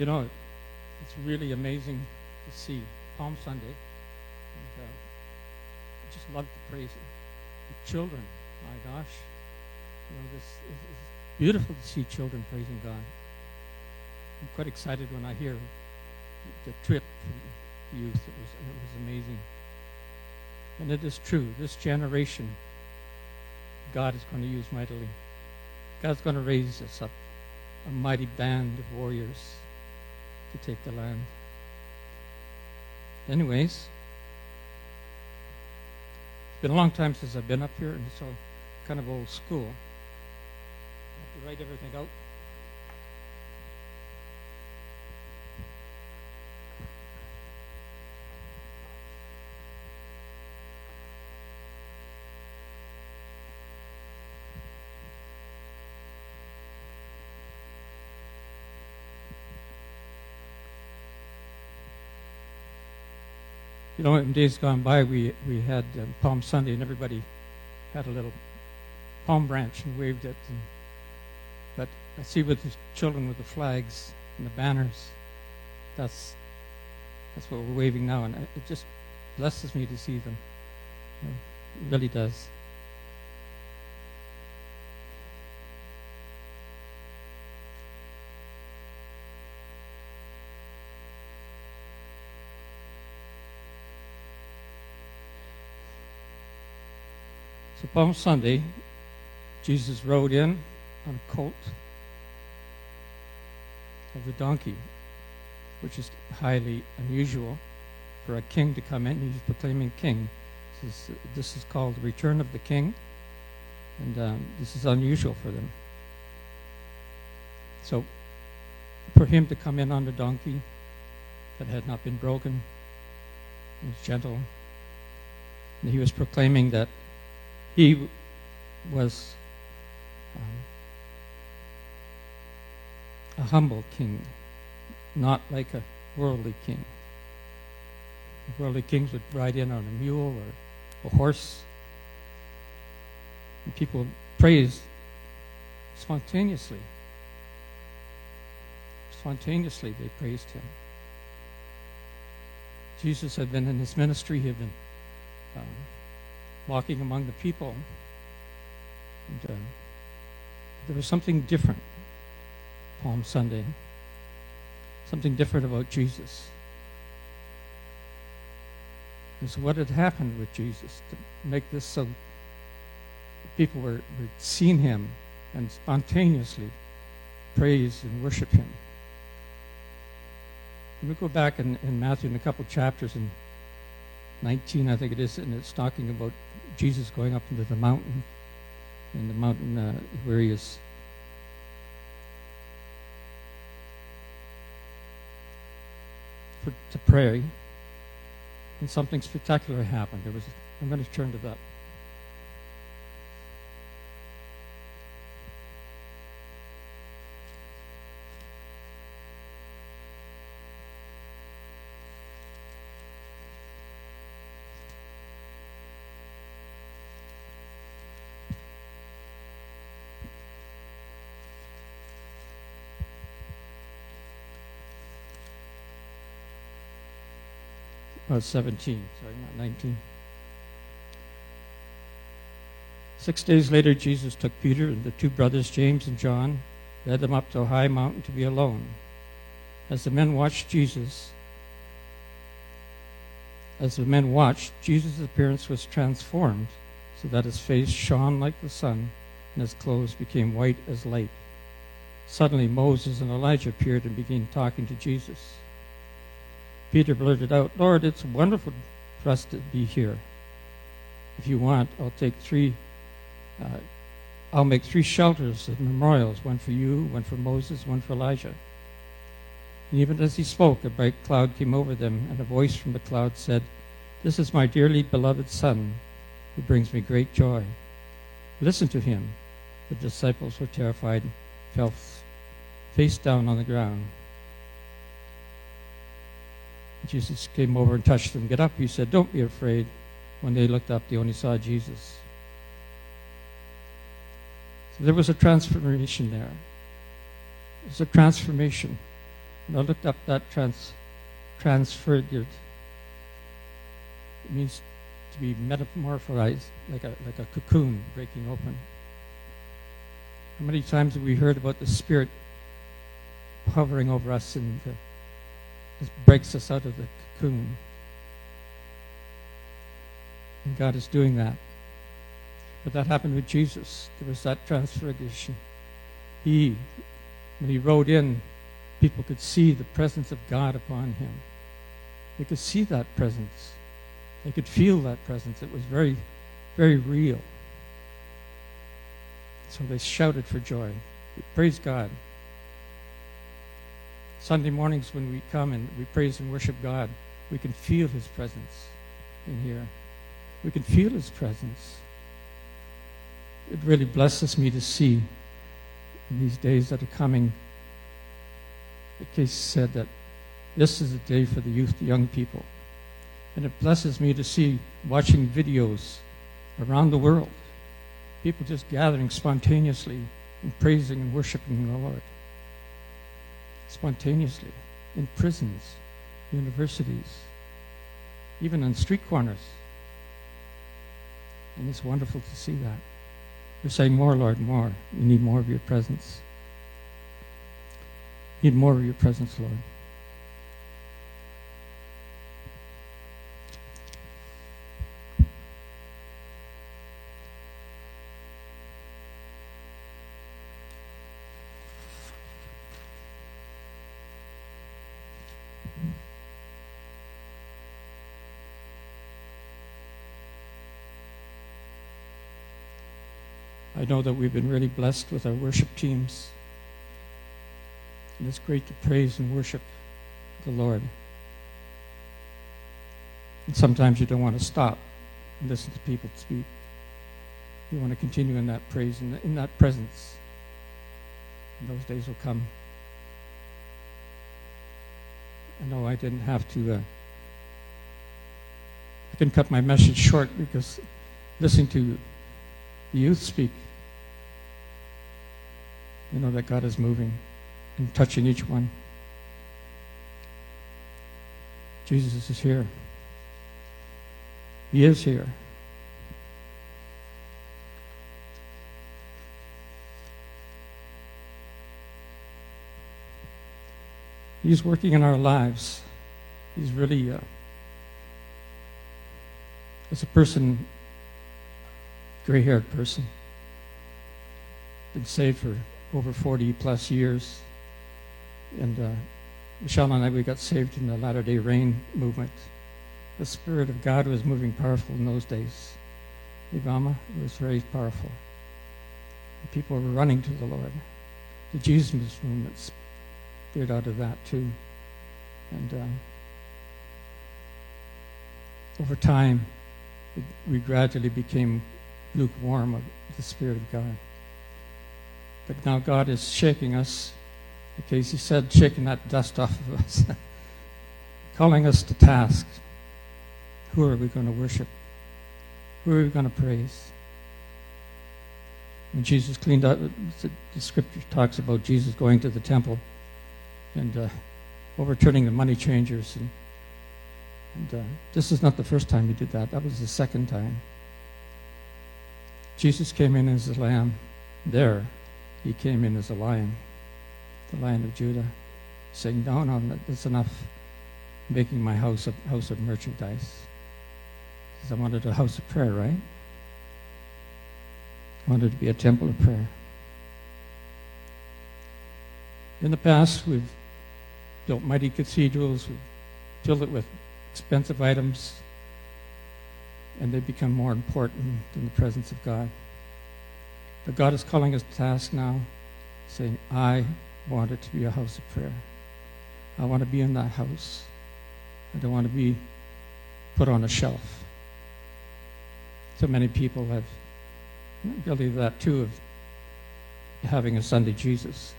You know, it's really amazing to see Palm Sunday. And, uh, I just love to praise it. The children, my gosh. You know, this is, is beautiful to see children praising God. I'm quite excited when I hear the, trip for youth. It was, it was amazing. And it is true. This generation, God is going to use mightily. God's going to raise us up a mighty band of warriors to take the land. Anyways, it's been a long time since I've been up here, and so kind of old school. I have to write everything out. You know, in days gone by, we, we had um, Palm Sunday, and everybody had a little palm branch and waved it. And, but I see with the children with the flags and the banners, that's that's what we're waving now, and it just blesses me to see them. It really does. So Palm Sunday, Jesus rode in on a colt of the donkey, which is highly unusual for a king to come in. He's proclaiming king. This is, this is called the return of the king, and um, this is unusual for them. So, for him to come in on the donkey that had not been broken, was gentle, and he was proclaiming that he was um, a humble king, not like a worldly king. The Worldly kings would ride in on a mule or a horse. And people praised spontaneously. Spontaneously, they praised him. Jesus had been in his ministry, he had been um, walking among the people. And, uh, there was something different Palm Sunday, something different about Jesus. And so, what had happened with Jesus to make this so people were, were seeing him and spontaneously praise and worship him. we go back in, in Matthew in a couple chapters in 19, I think it is, and it's talking about Jesus going up into the mountain, and the mountain uh, where he is. To pray, and something spectacular happened. There was. I'm going to turn to that. Oh, 17, sorry, not 19. Six days later, Jesus took Peter and the two brothers, James and John, led them up to a high mountain to be alone. As the men watched Jesus, as the men watched, Jesus' appearance was transformed so that his face shone like the sun and his clothes became white as light. Suddenly, Moses and Elijah appeared and began talking to Jesus. Peter blurted out, Lord, it's wonderful for us to be here. If you want, I'll take three, uh, I'll make three shelters of memorials one for you, one for Moses, one for Elijah. And even as he spoke, a bright cloud came over them, and a voice from the cloud said, This is my dearly beloved Son, who brings me great joy. Listen to him. The disciples were terrified, fell face down on the ground. Jesus came over and touched them. Get up, he said. Don't be afraid. When they looked up, they only saw Jesus. So there was a transformation there. There's a transformation. And I looked up that trans, transfigured. It means to be metamorphosed, like a, like a cocoon breaking open. How many times have we heard about the Spirit hovering over us and the, breaks us out of the cocoon? And God is doing that. But that happened with Jesus. There was that transfiguration. He, when he rode in, people could see the presence of God upon him. They could see that presence. They could feel that presence. It was very, very real. So they shouted for joy. Praise God. Sunday mornings when we come and we praise and worship God, we can feel His presence in here. We can feel His presence. It really blesses me to see in these days that are coming. The case said that this is a day for the youth, the young people. And it blesses me to see watching videos around the world, people just gathering spontaneously and praising and worshiping the Lord. Spontaneously, in prisons, universities, even on street corners. And it's wonderful to see that. You're saying, More, Lord, more. We need more of your presence. We need more of your presence, Lord. I know that we've been really blessed with our worship teams. And it's great to praise and worship the Lord. And sometimes you don't want to stop and listen to people speak. You want to continue in that praise and in that presence. And those days will come. I know I didn't have to. Uh, I can cut my message short because listening to the youth speak you know that God is moving and touching each one. Jesus is here. He is here. He's working in our lives. He's really, uh, as a person, gray haired person, been saved for over 40 plus years. And uh, Michelle and I, we got saved in the Latter day Rain movement. The Spirit of God was moving powerful in those days. Ibama, was very powerful. People were running to the Lord. The Jesus movement speared out of that too. And uh, over time, we gradually became lukewarm of the Spirit of God. But now God is shaking us. because He said, shaking that dust off of us, calling us to task. Who are we going to worship? Who are we going to praise? When Jesus cleaned up, the scripture talks about Jesus going to the temple and uh, overturning the money changers. And, and uh, this is not the first time he did that, that was the second time. Jesus came in as a lamb there he came in as a lion, the lion of Judah, saying, No, no, that's enough making my house a house of merchandise. I wanted a house of prayer, right? I wanted to be a temple of prayer. In the past, we've built mighty cathedrals, we've filled it with expensive items, and they become more important than the presence of God. But God is calling us to task now, saying, I want it to be a house of prayer. I want to be in that house. I don't want to be put on a shelf. So many people have guilty of that too, of having a Sunday Jesus.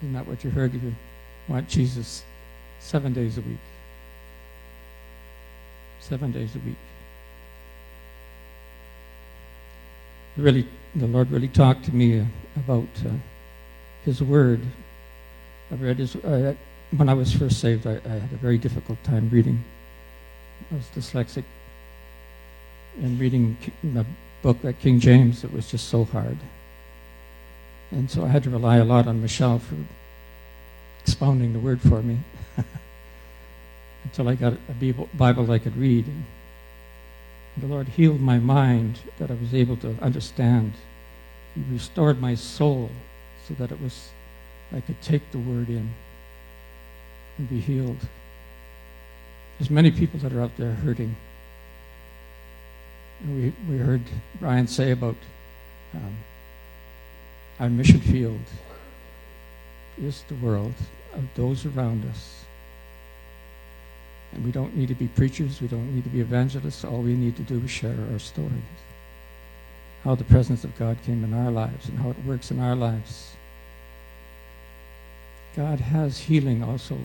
Isn't that what you heard? You want Jesus seven days a week. Seven days a week. Really, the Lord really talked to me about uh, His Word. I've read his. Uh, when I was first saved, I, I, had a very difficult time reading. I was dyslexic, and reading the book like King James, it was just so hard. And so I had to rely a lot on Michelle for expounding the word for me until I got a Bible I could read. The Lord healed my mind that I was able to understand. He restored my soul so that it was I could take the word in and be healed. There's many people that are out there hurting. And we, we heard Brian say about um, our mission field is the world of those around us. And we don't need to be preachers, we don't need to be evangelists. All we need to do is share our stories. How the presence of God came in our lives and how it works in our lives. God has healing also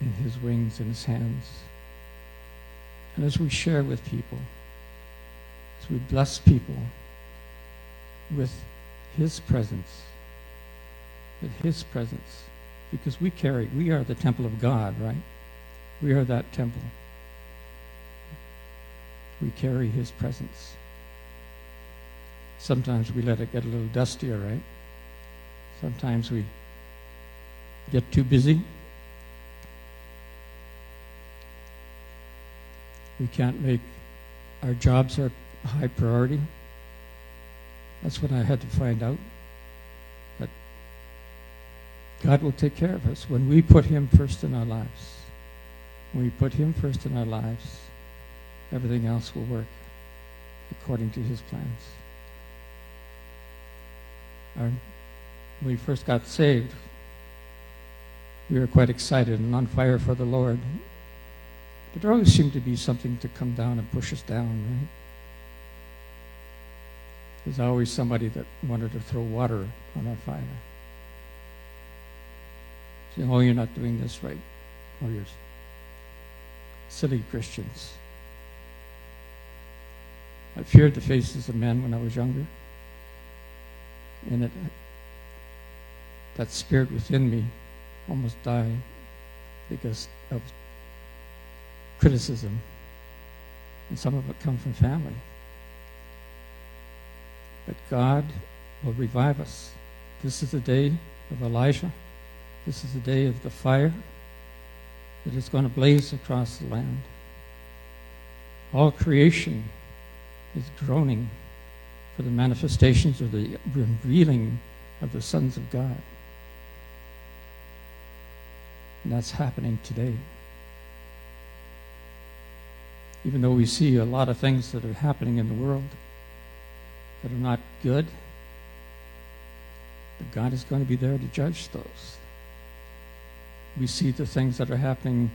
in his wings and his hands. And as we share with people, as we bless people with his presence, with his presence, because we carry, we are the temple of God, right? We are that temple. We carry his presence. Sometimes we let it get a little dustier, right? Sometimes we get too busy. We can't make our jobs our high priority. That's what I had to find out. That God will take care of us when we put Him first in our lives. When we put Him first in our lives, everything else will work according to His plans. Our, when we first got saved, we were quite excited and on fire for the Lord. But there always seemed to be something to come down and push us down, right? There's always somebody that wanted to throw water on our fire. Saying, oh, you're not doing this right. Oh, you're silly Christians. I feared the faces of men when I was younger. And it, that spirit within me almost died because of criticism. And some of it comes from family. But God will revive us. This is the day of Elijah. This is the day of the fire that is going to blaze across the land. All creation is groaning for the manifestations of the revealing of the sons of God. And that's happening today. Even though we see a lot of things that are happening in the world that are not good, but God is going to be there to judge those. We see the things that are happening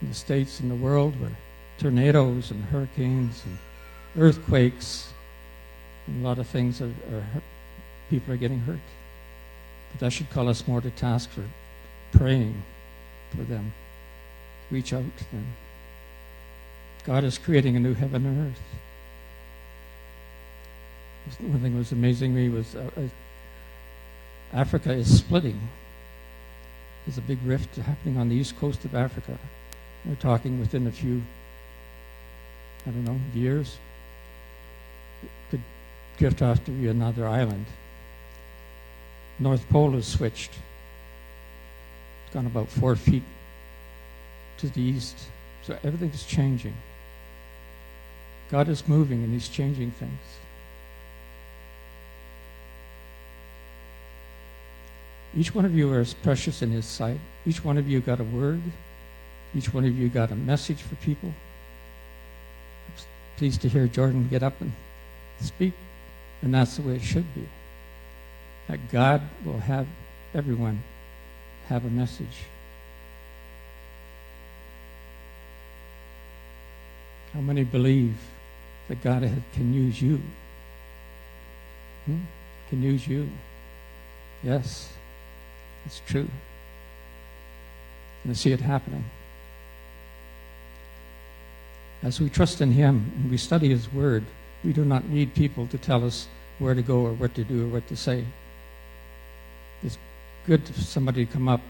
in the states and the world where tornadoes and hurricanes and earthquakes and a lot of things are, are people are getting hurt. But that should call us more to task for praying for them. Reach out to them. God is creating a new heaven and earth. One thing that was amazing me was uh, uh, Africa is splitting. There's a big rift happening on the east coast of Africa. We're talking within a few, I don't know, years, it could drift off to be another island. North Pole has switched It's gone about four feet to the east. So everything's changing. God is moving and He's changing things. Each one of you is precious in His sight. Each one of you got a word. Each one of you got a message for people. I'm pleased to hear Jordan get up and speak, and that's the way it should be. That God will have everyone have a message. How many believe that God can use you? Hmm? Can use you? Yes, it's true. And I see it happening. As we trust in Him and we study His Word, we do not need people to tell us where to go or what to do or what to say. It's good for somebody to come up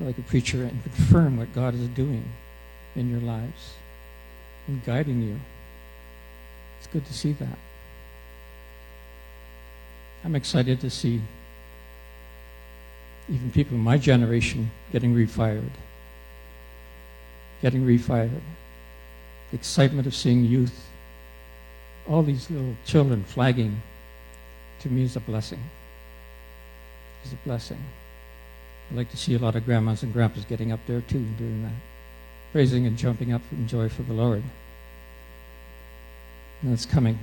like a preacher and confirm what God is doing in your lives and guiding you. It's good to see that. I'm excited to see even people in my generation getting refired. Getting refired. The excitement of seeing youth, all these little children flagging, to me is a blessing. It's a blessing. I like to see a lot of grandmas and grandpas getting up there too and doing that, praising and jumping up in joy for the Lord. And that's coming.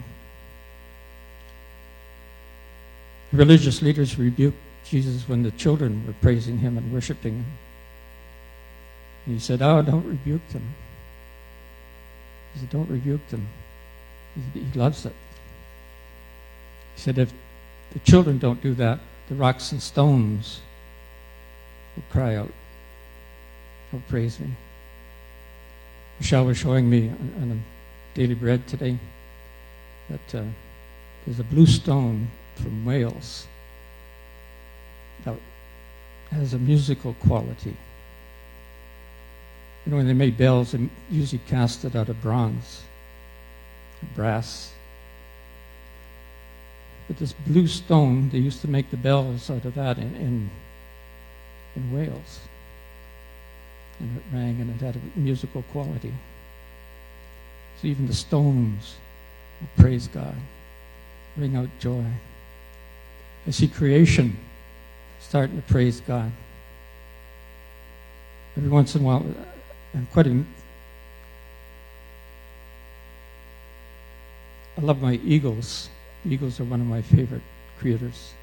Religious leaders rebuked Jesus when the children were praising him and worshiping him. And he said, Oh, don't rebuke them. He said, Don't rebuke them. He, he loves it. He said, If the children don't do that, the rocks and stones will cry out, will praise me. Michelle was showing me on, a daily bread today that uh, there's a blue stone from Wales has a musical quality. You know, when they made bells, they usually cast it out of bronze, brass. But this blue stone, they used to make the bells out of that in, in, in Wales. And it rang and it had a musical quality. So even the stones praise God, bring out joy. I see creation starting to praise God. Every once in a while, I'm quite. A, I love my eagles. Eagles are one of my favorite creators,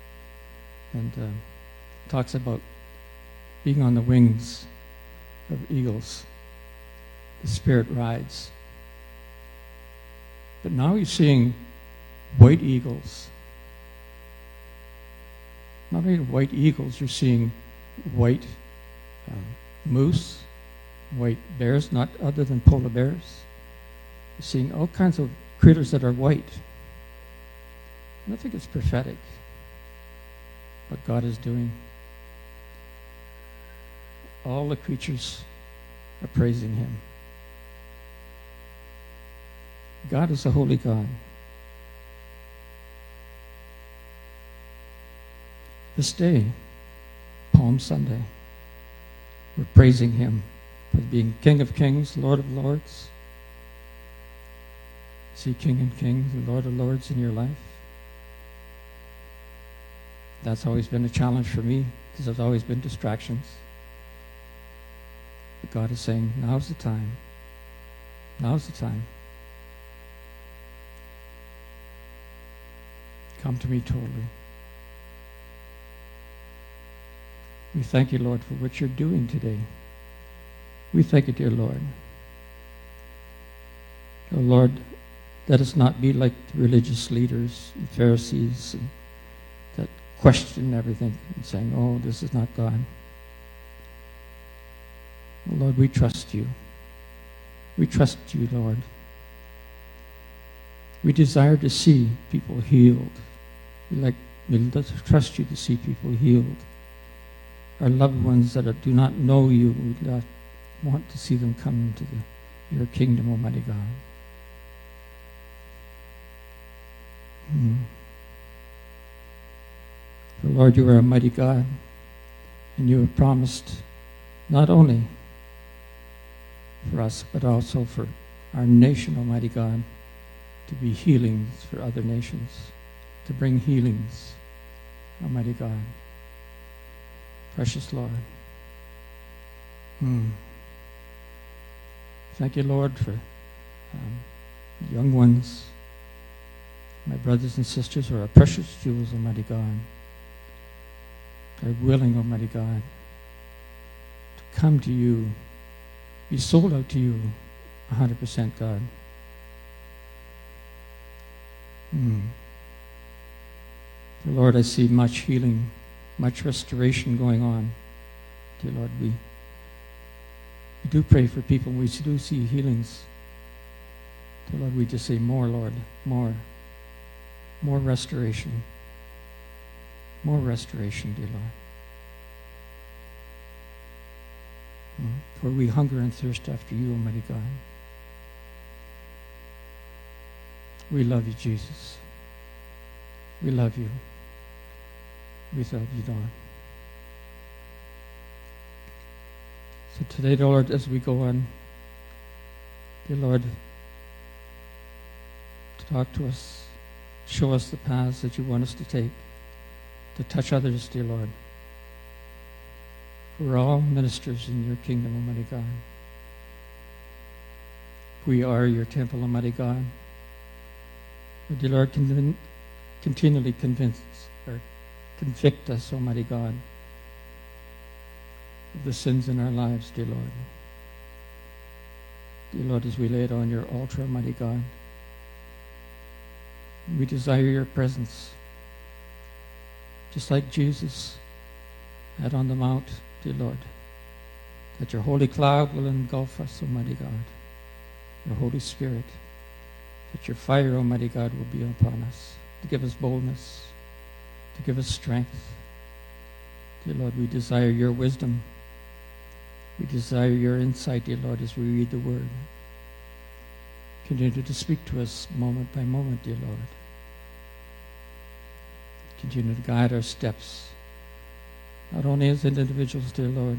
and uh, talks about being on the wings of eagles. The spirit rides. But now you're seeing white eagles not only white eagles, you're seeing white uh, moose, white bears, not other than polar bears. You're seeing all kinds of critters that are white. And I think it's prophetic what God is doing. All the creatures are praising Him. God is a holy God. This day, Palm Sunday, we're praising Him for being King of Kings, Lord of Lords. See King and Kings and Lord of Lords in your life. That's always been a challenge for me because there's always been distractions. But God is saying, now's the time. Now's the time. Come to me totally. We thank you, Lord, for what you're doing today. We thank you, dear Lord. Oh, Lord, let us not be like the religious leaders and Pharisees that question everything and saying, oh, this is not God. Oh, Lord, we trust you. We trust you, Lord. We desire to see people healed. We like we trust you to see people healed our loved ones that do not know you. We want to see them come into the, your kingdom, Almighty God. Hmm. For Lord, you are a mighty God, and you have promised not only for us, but also for our nation, Almighty God, to be healings for other nations, to bring healings, Almighty God precious Lord. Hmm. Thank you, Lord, for um, young ones, my brothers and sisters who are precious jewels, Almighty God. They're willing, Almighty God, to come to you, be sold out to you 100%, God. Hmm. Lord, I see much healing much restoration going on. Dear Lord, we, we do pray for people. We do see healings. Dear Lord, we just say more, Lord, more. More restoration. More restoration, dear Lord. Mm, for we hunger and thirst after you, Almighty God. We love you, Jesus. We love you. We love you, Lord. So today, Lord, as we go on, dear Lord, to talk to us, show us the paths that you want us to take, to touch others, dear Lord. We're all ministers in your kingdom, Almighty God. We are your temple, Almighty God. But dear Lord, con- continually convince or convict us, Almighty God, of the sins in our lives, dear Lord. Dear Lord, as we lay it on your altar, Almighty God, we desire your presence. Just like Jesus had on the mount dear Lord, that your holy cloud will engulf us, Almighty God, your Holy Spirit, that your fire, Almighty God, will be upon us to give us boldness, to give us strength. Dear Lord, we desire your wisdom. We desire your insight, dear Lord, as we read the word. Continue to speak to us moment by moment, dear Lord. Continue to guide our steps not only as individuals, dear Lord,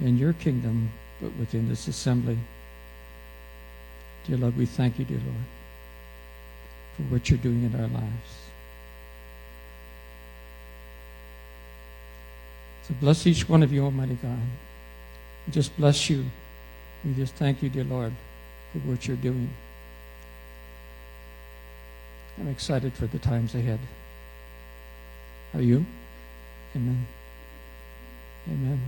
in your kingdom, but within this assembly. Dear Lord, we thank you, dear Lord, for what you're doing in our lives. So bless each one of you, Almighty God. We just bless you. We just thank you, dear Lord, for what you're doing. I'm excited for the times ahead. Are you? Amen. Amen.